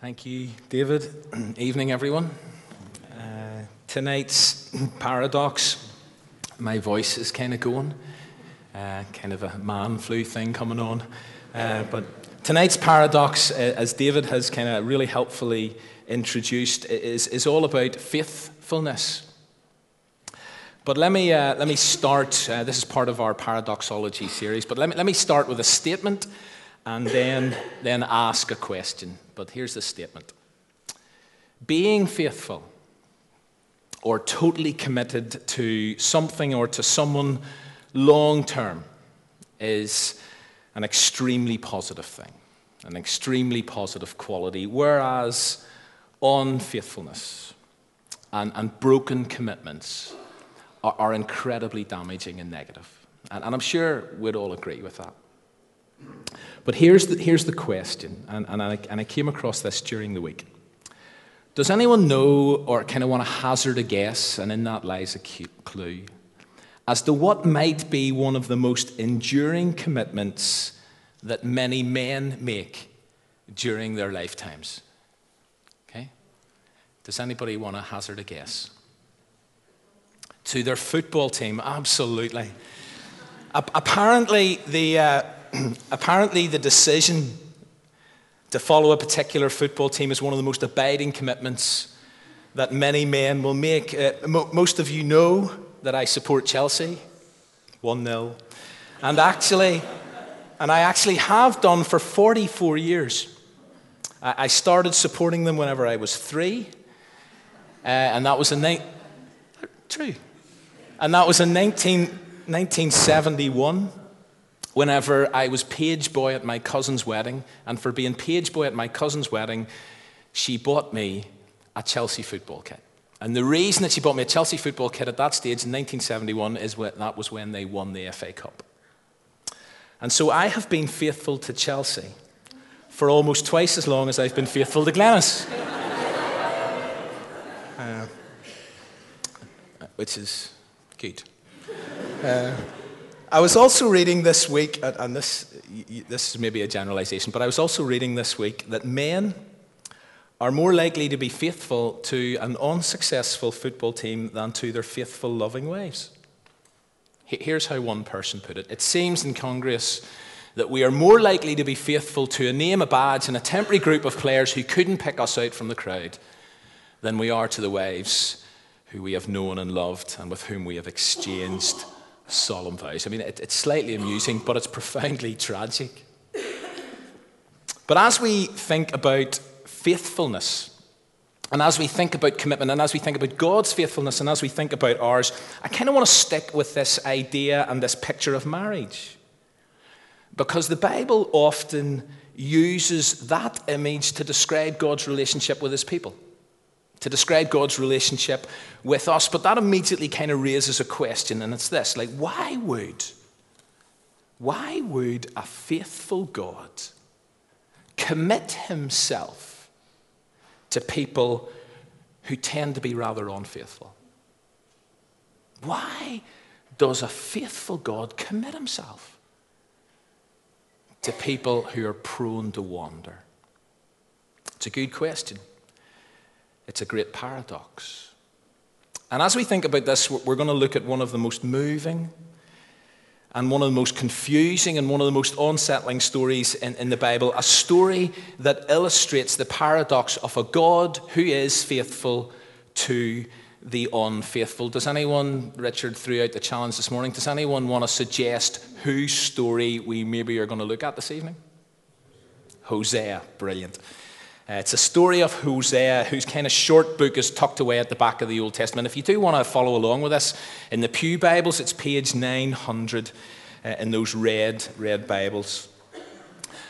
Thank you, David. Evening, everyone. Uh, tonight's paradox, my voice is kind of going, uh, kind of a man flu thing coming on. Uh, but tonight's paradox, uh, as David has kind of really helpfully introduced, is, is all about faithfulness. But let me, uh, let me start, uh, this is part of our paradoxology series, but let me, let me start with a statement and then, then ask a question. But here's the statement Being faithful or totally committed to something or to someone long term is an extremely positive thing, an extremely positive quality, whereas unfaithfulness and, and broken commitments are, are incredibly damaging and negative. And, and I'm sure we'd all agree with that. But here's the, here's the question, and, and, I, and I came across this during the week. Does anyone know or kind of want to hazard a guess, and in that lies a clue, as to what might be one of the most enduring commitments that many men make during their lifetimes? Okay? Does anybody want to hazard a guess? To their football team, absolutely. Apparently, the. Uh, apparently, the decision to follow a particular football team is one of the most abiding commitments that many men will make. Uh, mo- most of you know that I support Chelsea, 1 0. And actually, and I actually have done for 44 years. I, I started supporting them whenever I was three, uh, and that was in ni- true, and that was in 19, 1971 whenever I was page boy at my cousin's wedding, and for being page boy at my cousin's wedding, she bought me a Chelsea football kit. And the reason that she bought me a Chelsea football kit at that stage in 1971 is that was when they won the FA Cup. And so I have been faithful to Chelsea for almost twice as long as I've been faithful to Glennis. uh, which is good. Uh, I was also reading this week, uh, and this, this is maybe a generalization, but I was also reading this week that men are more likely to be faithful to an unsuccessful football team than to their faithful, loving wives. Here's how one person put it It seems incongruous that we are more likely to be faithful to a name, a badge, and a temporary group of players who couldn't pick us out from the crowd than we are to the wives who we have known and loved and with whom we have exchanged solemn vows. I mean, it, it's slightly amusing, but it's profoundly tragic. But as we think about faithfulness, and as we think about commitment, and as we think about God's faithfulness, and as we think about ours, I kind of want to stick with this idea and this picture of marriage. Because the Bible often uses that image to describe God's relationship with his people to describe God's relationship with us. But that immediately kind of raises a question, and it's this like, why would, why would a faithful God commit himself to people who tend to be rather unfaithful? Why does a faithful God commit himself to people who are prone to wander? It's a good question. It's a great paradox. And as we think about this, we're going to look at one of the most moving and one of the most confusing and one of the most unsettling stories in, in, the Bible, a story that illustrates the paradox of a God who is faithful to the unfaithful. Does anyone, Richard, threw out the challenge this morning, does anyone want to suggest whose story we maybe are going to look at this evening? Hosea, brilliant. Uh, it's a story of Hosea, whose kind of short book is tucked away at the back of the Old Testament. If you do want to follow along with us, in the Pew Bibles, it's page 900 uh, in those red, red Bibles.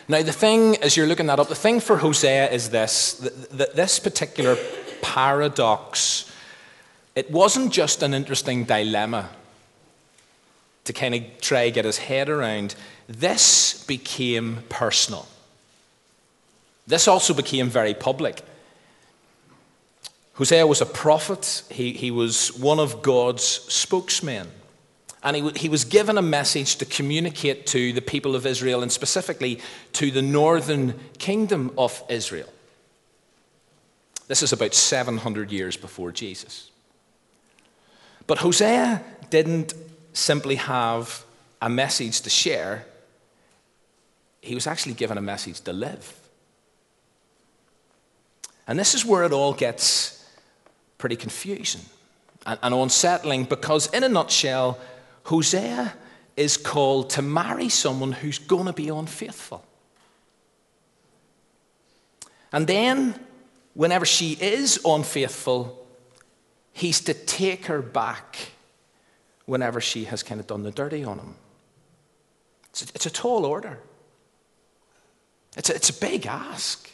Now, the thing, as you're looking that up, the thing for Hosea is this that, this particular paradox, it wasn't just an interesting dilemma to kind of try to get his head around. This became personal. This also became very public. Hosea was a prophet, he, he was one of God's spokesmen. And he, he was given a message to communicate to the people of Israel and specifically to the northern kingdom of Israel. This is about 700 years before Jesus. But Hosea didn't simply have a message to share, he was actually given a message to live. And this is where it all gets pretty confusing and, and unsettling because, in a nutshell, Hosea is called to marry someone who's going to be unfaithful. And then, whenever she is unfaithful, he's to take her back whenever she has kind of done the dirty on him. It's a, it's a tall order, it's a, it's a big ask.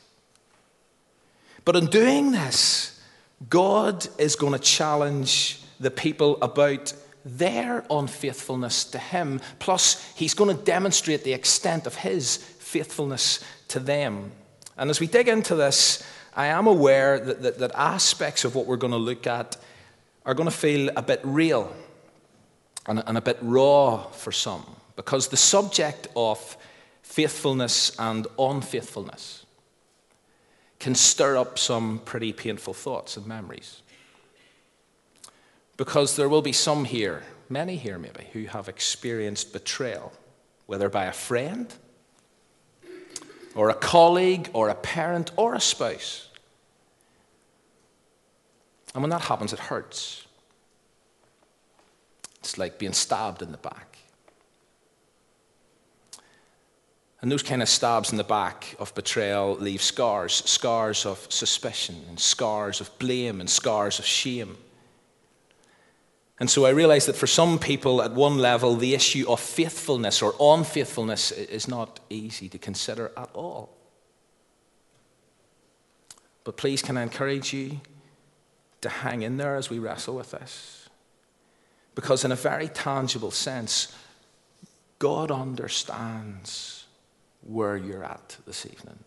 But in doing this, God is going to challenge the people about their unfaithfulness to Him. Plus, He's going to demonstrate the extent of His faithfulness to them. And as we dig into this, I am aware that, that, that aspects of what we're going to look at are going to feel a bit real and, and a bit raw for some because the subject of faithfulness and unfaithfulness can stir up some pretty painful thoughts and memories. Because there will be some here, many here maybe, who have experienced betrayal, whether by a friend, or a colleague, or a parent, or a spouse. And when that happens, it hurts. It's like being stabbed in the back. And those kind of stabs in the back of betrayal leave scars scars of suspicion, and scars of blame, and scars of shame. And so I realize that for some people at one level, the issue of faithfulness or unfaithfulness is not easy to consider at all. But please, can I encourage you to hang in there as we wrestle with this? Because, in a very tangible sense, God understands where you're at this evening.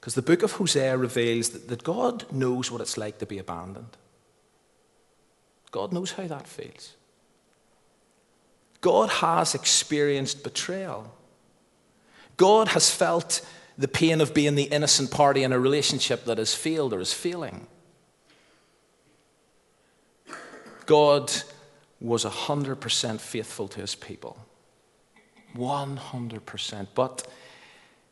Because the book of Hosea reveals that, that God knows what it's like to be abandoned. God knows how that feels. God has experienced betrayal. God has felt the pain of being the innocent party in a relationship that has failed or is failing. God was 100% faithful to his people. 100%. But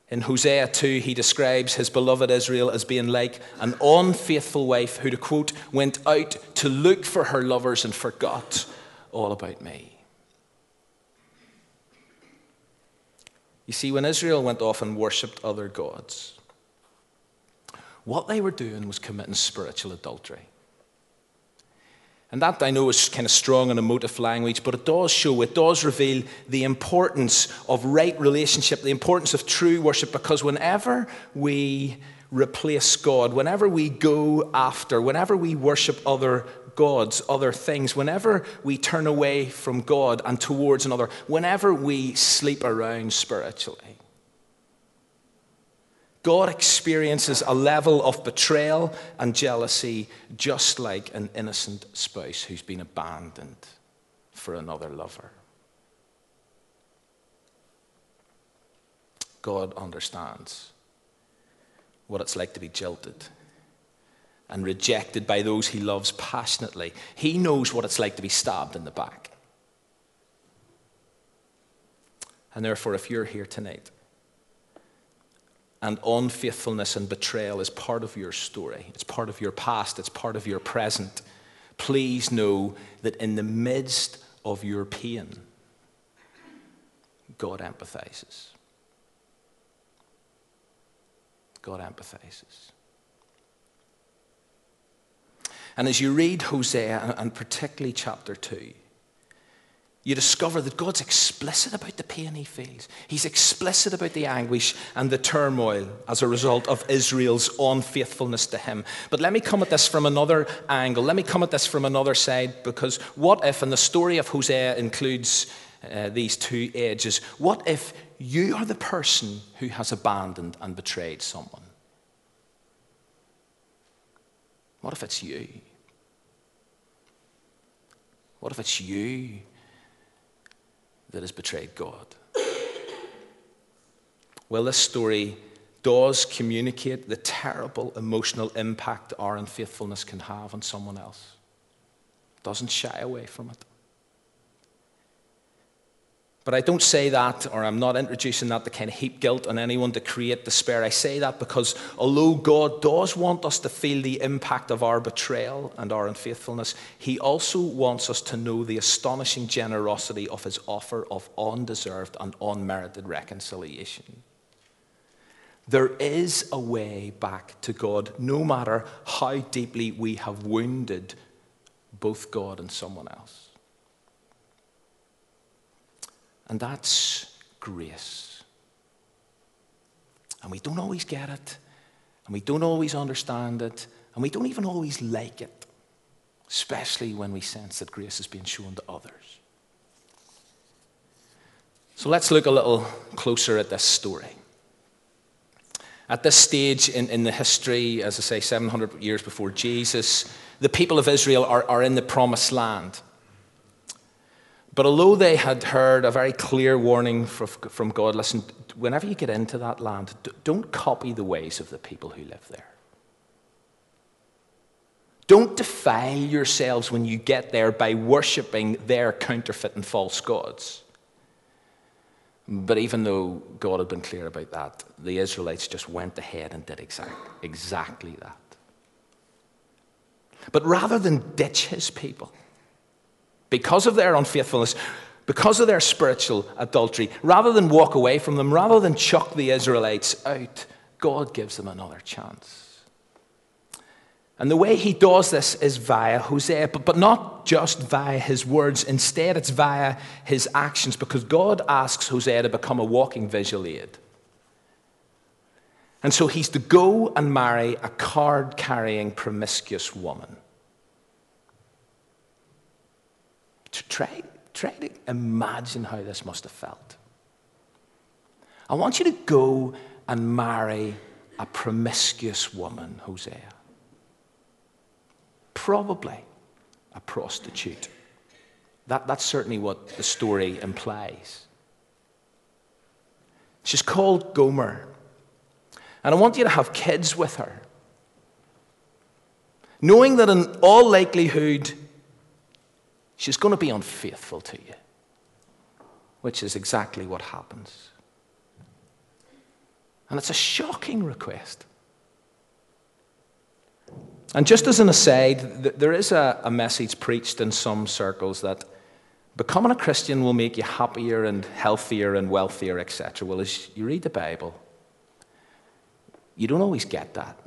in Hosea 2, he describes his beloved Israel as being like an unfaithful wife who, to quote, went out to look for her lovers and forgot all about me. You see, when Israel went off and worshipped other gods, what they were doing was committing spiritual adultery. And that I know is kind of strong and emotive language, but it does show, it does reveal the importance of right relationship, the importance of true worship, because whenever we replace God, whenever we go after, whenever we worship other gods, other things, whenever we turn away from God and towards another, whenever we sleep around spiritually, God experiences a level of betrayal and jealousy just like an innocent spouse who's been abandoned for another lover. God understands what it's like to be jilted and rejected by those he loves passionately. He knows what it's like to be stabbed in the back. And therefore, if you're here tonight and unfaithfulness and betrayal is part of your story. It's part of your past, it's part of your present. Please know that in the midst of your pain, God empathizes. God empathizes. And as you read Hosea, and particularly chapter 2, you discover that God's explicit about the pain he feels. He's explicit about the anguish and the turmoil as a result of Israel's unfaithfulness to him. But let me come at this from another angle. Let me come at this from another side because what if, and the story of Hosea includes uh, these two edges, what if you are the person who has abandoned and betrayed someone? What if it's you? What if it's you that has betrayed God. Well, this story does communicate the terrible emotional impact our unfaithfulness can have on someone else. Doesn't shy away from it. But I don't say that, or I'm not introducing that to kind of heap guilt on anyone to create despair. I say that because although God does want us to feel the impact of our betrayal and our unfaithfulness, He also wants us to know the astonishing generosity of His offer of undeserved and unmerited reconciliation. There is a way back to God, no matter how deeply we have wounded both God and someone else. And that's grace. And we don't always get it, and we don't always understand it, and we don't even always like it, especially when we sense that grace is being shown to others. So let's look a little closer at this story. At this stage in, in the history, as I say, 700 years before Jesus, the people of Israel are, are in the promised land. But although they had heard a very clear warning from God listen, whenever you get into that land, don't copy the ways of the people who live there. Don't defile yourselves when you get there by worshipping their counterfeit and false gods. But even though God had been clear about that, the Israelites just went ahead and did exact, exactly that. But rather than ditch his people, because of their unfaithfulness, because of their spiritual adultery, rather than walk away from them, rather than chuck the Israelites out, God gives them another chance. And the way he does this is via Hosea, but, not just via his words. Instead, it's via his actions because God asks Hosea to become a walking visual aid. And so he's to go and marry a card carrying, promiscuous woman. Try, try to imagine how this must have felt. I want you to go and marry a promiscuous woman, Hosea probably a prostitute. That, that's certainly what the story implies. She's called Gomer. And I want you to have kids with her. Knowing that in all likelihood, she's going to be unfaithful to you, which is exactly what happens. And it's a shocking request. And just as an aside, there is a, message preached in some circles that becoming a Christian will make you happier and healthier and wealthier, etc. Well, as you read the Bible, you don't always get that.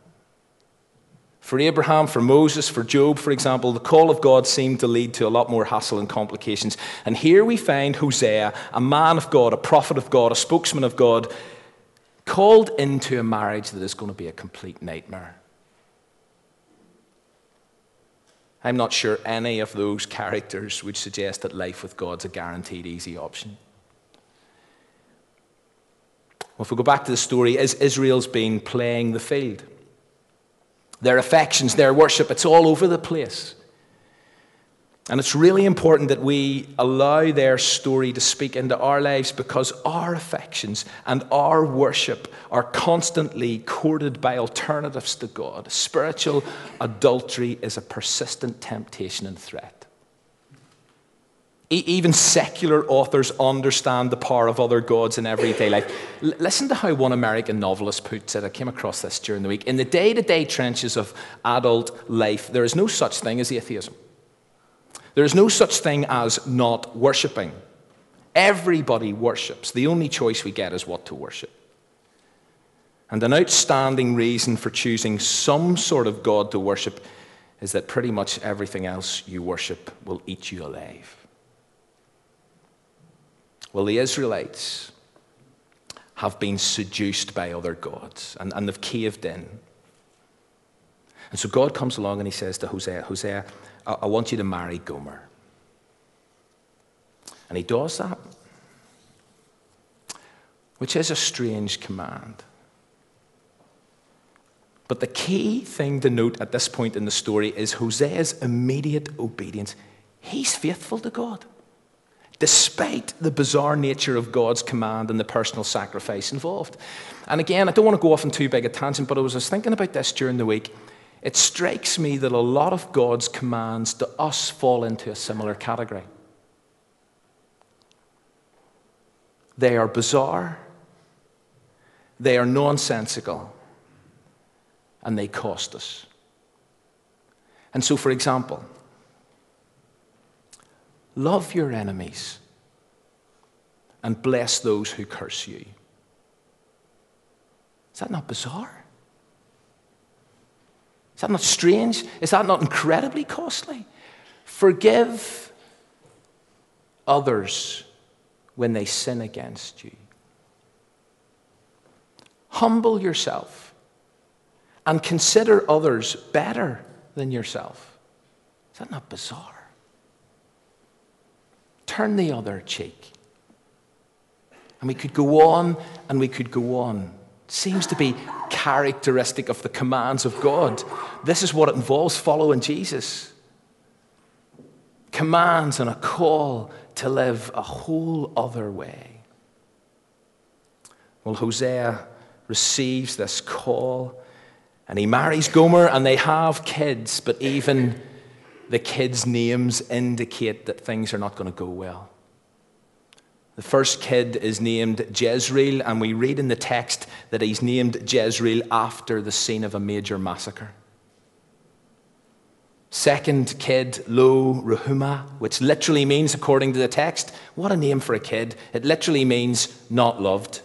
For Abraham, for Moses, for Job, for example, the call of God seemed to lead to a lot more hassle and complications. And here we find Hosea, a man of God, a prophet of God, a spokesman of God, called into a marriage that is going to be a complete nightmare. I'm not sure any of those characters would suggest that life with God's a guaranteed easy option. Well, if we go back to the story, Israel's been playing the field. Their affections, their worship, it's all over the place. And it's really important that we allow their story to speak into our lives because our affections and our worship are constantly courted by alternatives to God. Spiritual adultery is a persistent temptation and threat. Even secular authors understand the power of other gods in everyday life. L- listen to how one American novelist puts it. I came across this during the week. In the day to day trenches of adult life, there is no such thing as atheism. There is no such thing as not worshipping. Everybody worships. The only choice we get is what to worship. And an outstanding reason for choosing some sort of God to worship is that pretty much everything else you worship will eat you alive. Well, the Israelites have been seduced by other gods and, and they've caved in. And so God comes along and he says to Hosea, Hosea, I, want you to marry Gomer. And he does that, which is a strange command. But the key thing to note at this point in the story is Hosea's immediate obedience. He's faithful to God. Despite the bizarre nature of God's command and the personal sacrifice involved. And again, I don't want to go off on too big a tangent, but I was just thinking about this during the week. It strikes me that a lot of God's commands to us fall into a similar category. They are bizarre, they are nonsensical, and they cost us. And so, for example, love your enemies and bless those who curse you. Is that not bizarre? Is that not strange? Is that not incredibly costly? Forgive others when they sin against you. Humble yourself and consider others better than yourself. Is that not bizarre? Turn the other cheek. And we could go on and we could go on It seems to be characteristic of the commands of God. This is what it involves following Jesus. Commands and a call to live a whole other way. Well, Hosea receives this call and he marries Gomer and they have kids, but even the kids' names indicate that things are not going to go well. The first kid is named Jezreel, and we read in the text that he's named Jezreel after the scene of a major massacre. Second kid, Lo Ruhamah, which literally means, according to the text, what a name for a kid. It literally means not loved.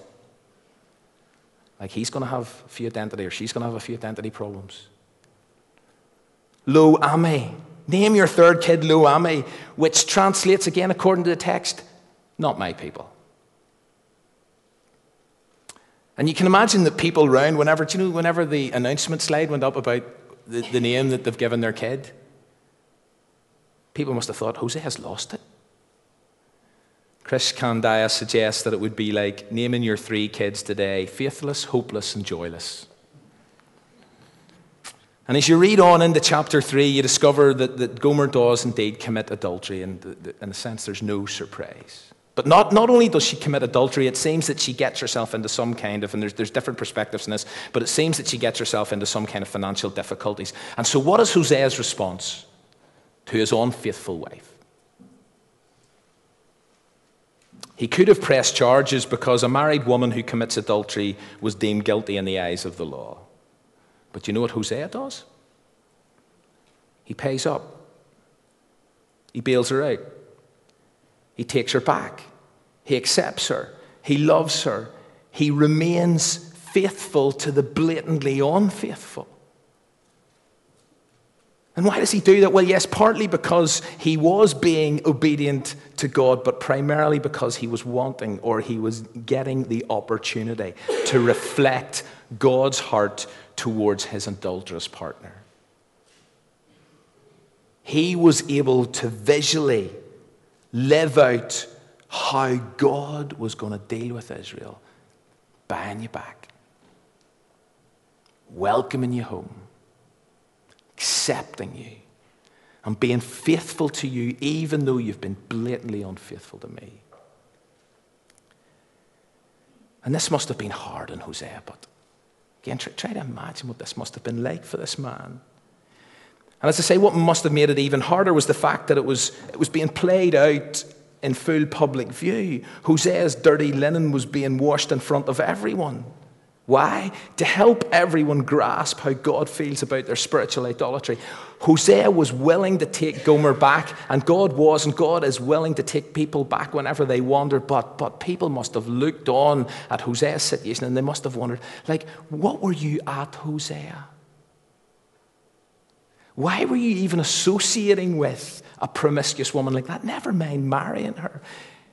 Like he's going to have a few identity, or she's going to have a few identity problems. Lo Ammi. Name your third kid Lo Ammi, which translates again, according to the text, not my people. And you can imagine that people around, whenever, you know, whenever the announcement slide went up about the, the name that they've given their kid, people must have thought, Hosea has lost it. Krish Kandiah suggests that it would be like naming your three kids today faithless, hopeless, and joyless. And as you read on into chapter 3, you discover that, that Gomer does indeed commit adultery, and in a sense, there's no surprise. But not, not only does she commit adultery, it seems that she gets herself into some kind of, and there's, there's different perspectives in this, but it seems that she gets herself into some kind of financial difficulties. And so, what is Hosea's response to his unfaithful wife? He could have pressed charges because a married woman who commits adultery was deemed guilty in the eyes of the law. But you know what Hosea does? He pays up, he bails her out. He takes her back. He accepts her. He loves her. He remains faithful to the blatantly unfaithful. And why does he do that? Well, yes, partly because he was being obedient to God, but primarily because he was wanting or he was getting the opportunity to reflect God's heart towards his adulterous partner. He was able to visually live out how God was going to deal with Israel, buying you back, welcoming you home, accepting you, and being faithful to you, even though you've been blatantly unfaithful to me. And this must have been hard on Hosea, but again, try, try to imagine what this must have been like for this man. And as I say, what must have made it even harder was the fact that it was, it was being played out in full public view. Hosea's dirty linen was being washed in front of everyone. Why? To help everyone grasp how God feels about their spiritual idolatry. Hosea was willing to take Gomer back, and God was, and God is willing to take people back whenever they wander. But, but people must have looked on at Hosea's situation and they must have wondered, like, what were you at, Hosea? Why were you even associating with a promiscuous woman like that? Never mind marrying her.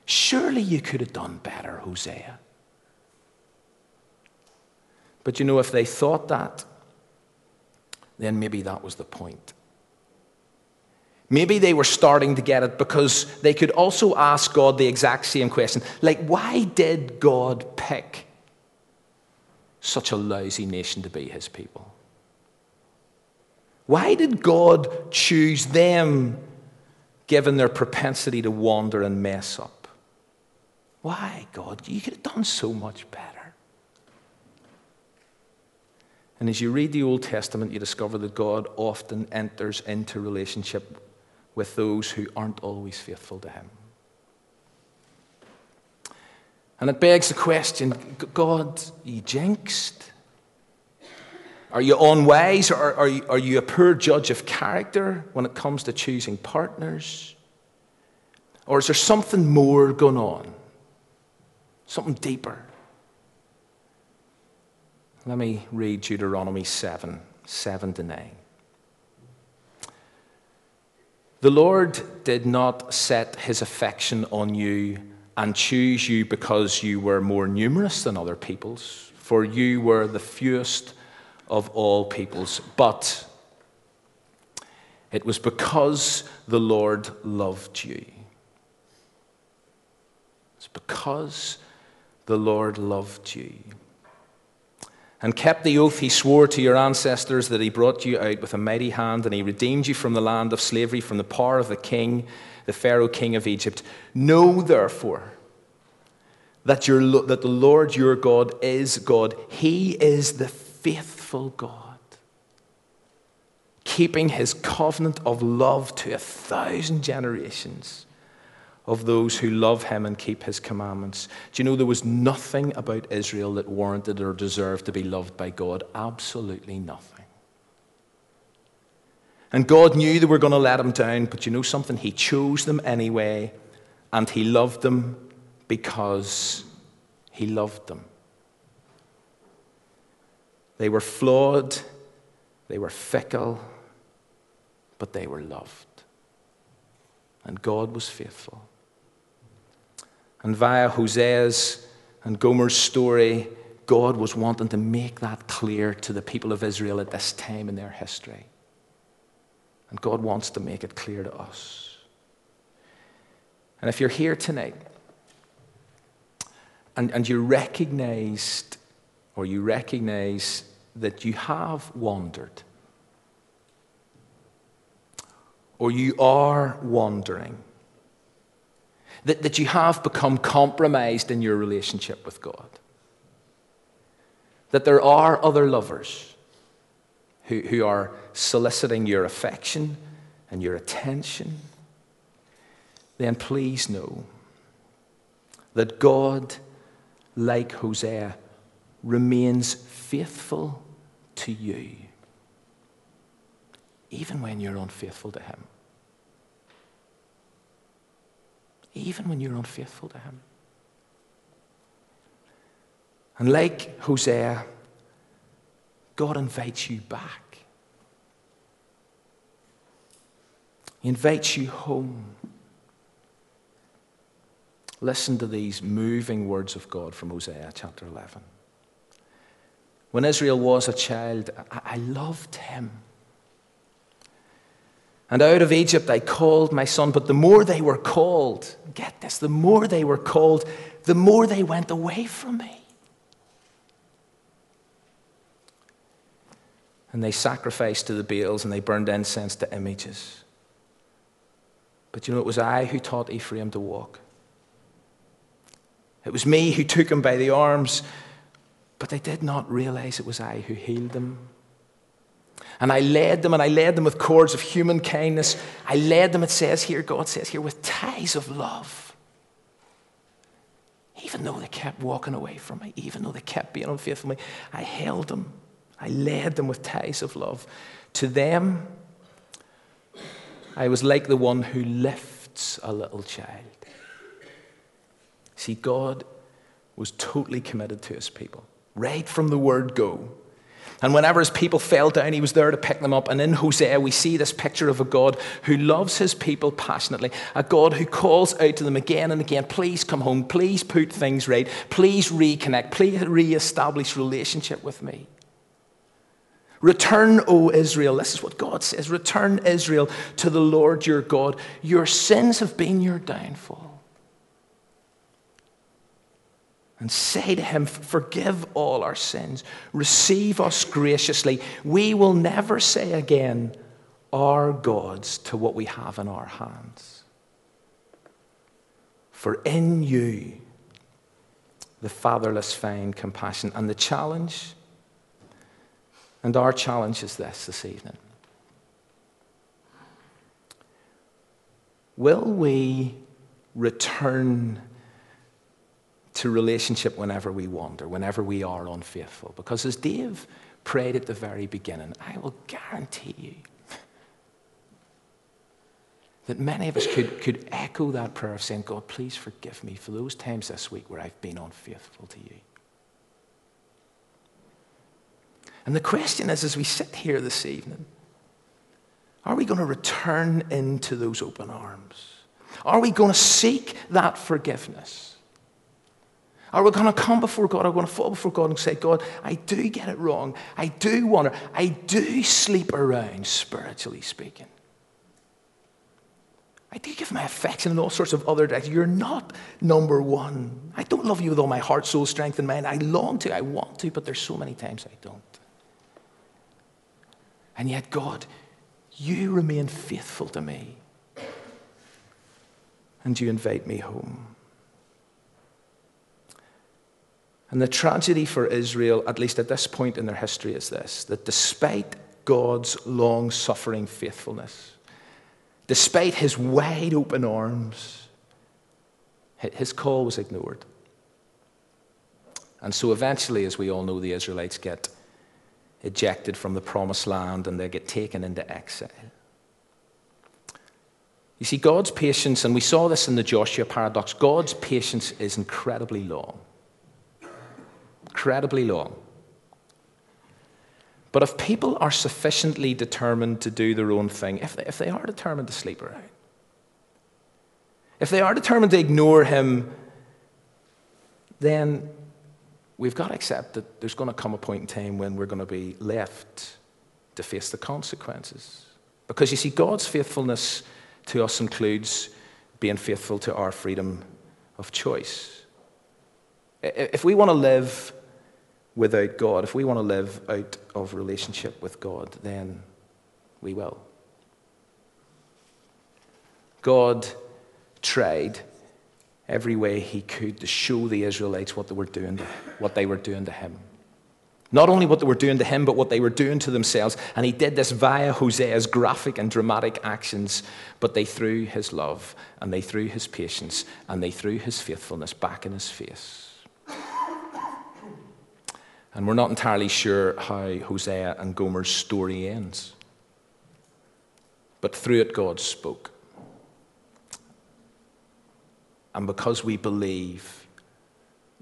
Surely you could have done better, Hosea. But you know, if they thought that, then maybe that was the point. Maybe they were starting to get it because they could also ask God the exact same question. Like, why did God pick such a lousy nation to be his people? Why did God choose them given their propensity to wander and mess up? Why, God? You could have done so much better. And as you read the Old Testament, you discover that God often enters into relationship with those who aren't always faithful to Him. And it begs the question God, you jinxed? Are you unwise or are you, are you a poor judge of character when it comes to choosing partners? Or is there something more going on? Something deeper? Let me read Deuteronomy 7 7 to 9. The Lord did not set his affection on you and choose you because you were more numerous than other peoples, for you were the fewest of all peoples. But it was because the Lord loved you. It's because the Lord loved you and kept the oath he swore to your ancestors that he brought you out with a mighty hand and he redeemed you from the land of slavery, from the power of the king, the Pharaoh king of Egypt. Know therefore that, your, that the Lord your God is God. He is the faithful God, keeping his covenant of love to a thousand generations of those who love him and keep his commandments. Do you know there was nothing about Israel that warranted or deserved to be loved by God? Absolutely nothing. And God knew they were going to let him down, but you know something? He chose them anyway, and He loved them because He loved them. They were flawed, they were fickle, but they were loved. And God was faithful. And via Hosea's and Gomer's story, God was wanting to make that clear to the people of Israel at this time in their history. And God wants to make it clear to us. And if you're here tonight and, and you recognized or you recognize that you have wandered or you are wandering, that, that you have become compromised in your relationship with God. That there are other lovers who, who are soliciting your affection and your attention. Then please know that God, like Hosea, remains faithful to you, even when you're unfaithful to Him even when you're unfaithful to Him. And like Hosea, God invites you back. He invites you home. Listen to these moving words of God from Hosea chapter 11. When Israel was a child, I, loved him. And out of Egypt I called my son. But the more they were called, get this, the more they were called, the more they went away from me. And they sacrificed to the Baals and they burned incense to images. But you know, it was I who taught Ephraim to walk. It was me who took him by the arms, but they did not realize it was I who healed them. And I led them, and I led them with cords of human kindness. I led them, it says here, God says here, with ties of love. Even though they kept walking away from me, even though they kept being unfaithful to me, I held them. I led them with ties of love. To them, I was like the one who lifts a little child. See, God was totally committed to his people, right from the word go. And whenever his people fell down, he was there to pick them up. And in Hosea, we see this picture of a God who loves his people passionately, a God who calls out to them again and again, please come home, please put things right, please reconnect, please re-establish relationship with me. Return, O Israel. This is what God says. Return, Israel, to the Lord your God. Your sins have been your downfall and say to him, Forgive all our sins, receive us graciously. We will never say again, Our gods, to what we have in our hands. For in you the fatherless find compassion. And the challenge, and our challenge is this this evening. Will we return to relationship whenever we wander, whenever we are unfaithful? Because as Dave prayed at the very beginning, I will guarantee you that many of us could, could echo that prayer of saying, God, please forgive me for those times this week where I've been unfaithful to you. And the question is, as we sit here this evening, are we going to return into those open arms? Are we going to seek that forgiveness? Are we going to come before God? Are we going to fall before God and say, God, I do get it wrong. I do wander. I do sleep around, spiritually speaking. I do give my affection in all sorts of other directions. You're not number one. I don't love you with all my heart, soul, strength, and mind. I long to, I want to, but there's so many times I don't. And yet, God, you remain faithful to me. And you invite me home. And the tragedy for Israel, at least at this point in their history, is this that despite God's long suffering faithfulness, Despite his wide open arms, his call was ignored. And so eventually, as we all know, the Israelites get ejected from the promised land and they get taken into exile. You see, God's patience, and we saw this in the Joshua paradox, God's patience is incredibly long. Incredibly long. But if people are sufficiently determined to do their own thing, if they, if they are determined to sleep around, if they are determined to ignore him, then we've got to accept that there's going to come a point in time when we're going to be left to face the consequences. Because you see, God's faithfulness to us includes being faithful to our freedom of choice. If we want to live without God, if we want to live out of relationship with God, then we will. God tried every way he could to show the Israelites what they were doing to, what they were doing to him. Not only what they were doing to him, but what they were doing to themselves. And he did this via Hosea's graphic and dramatic actions. But they threw his love, and they threw his patience, and they threw his faithfulness back in his face. And we're not entirely sure how Hosea and Gomer's story ends. But through it, God spoke. And because we believe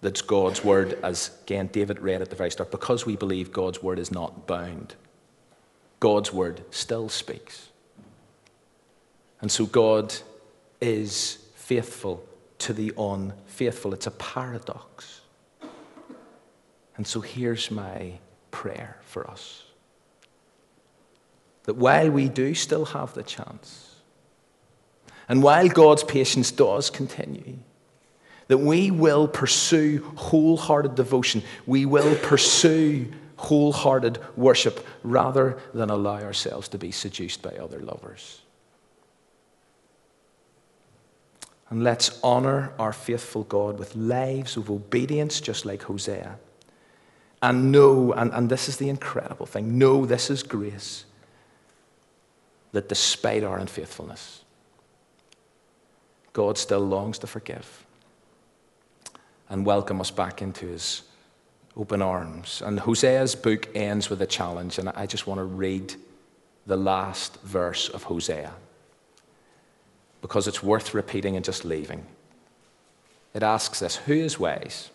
that God's word, as again David read at the very start, because we believe God's word is not bound, God's word still speaks. And so God is faithful to the unfaithful. It's a paradox. And so here's my prayer for us that while we do still have the chance, and while God's patience does continue, that we will pursue wholehearted devotion, we will pursue wholehearted worship rather than allow ourselves to be seduced by other lovers. And let's honor our faithful God with lives of obedience, just like Hosea and know, and, and this is the incredible thing know this is grace, that despite our unfaithfulness, God still longs to forgive and welcome us back into his open arms. And Hosea's book ends with a challenge, and I just want to read the last verse of Hosea because it's worth repeating and just leaving. It asks this Who is wise?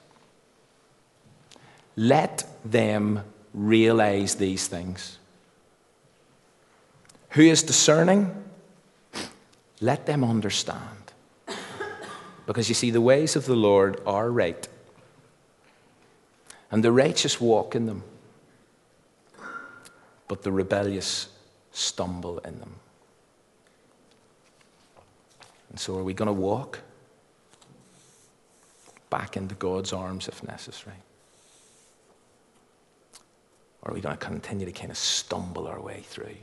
Let them realize these things. Who is discerning? Let them understand. Because you see, the ways of the Lord are right, and the righteous walk in them, but the rebellious stumble in them. And so, are we going to walk back into God's arms if necessary? Or are we going to continue to kind of stumble our way through?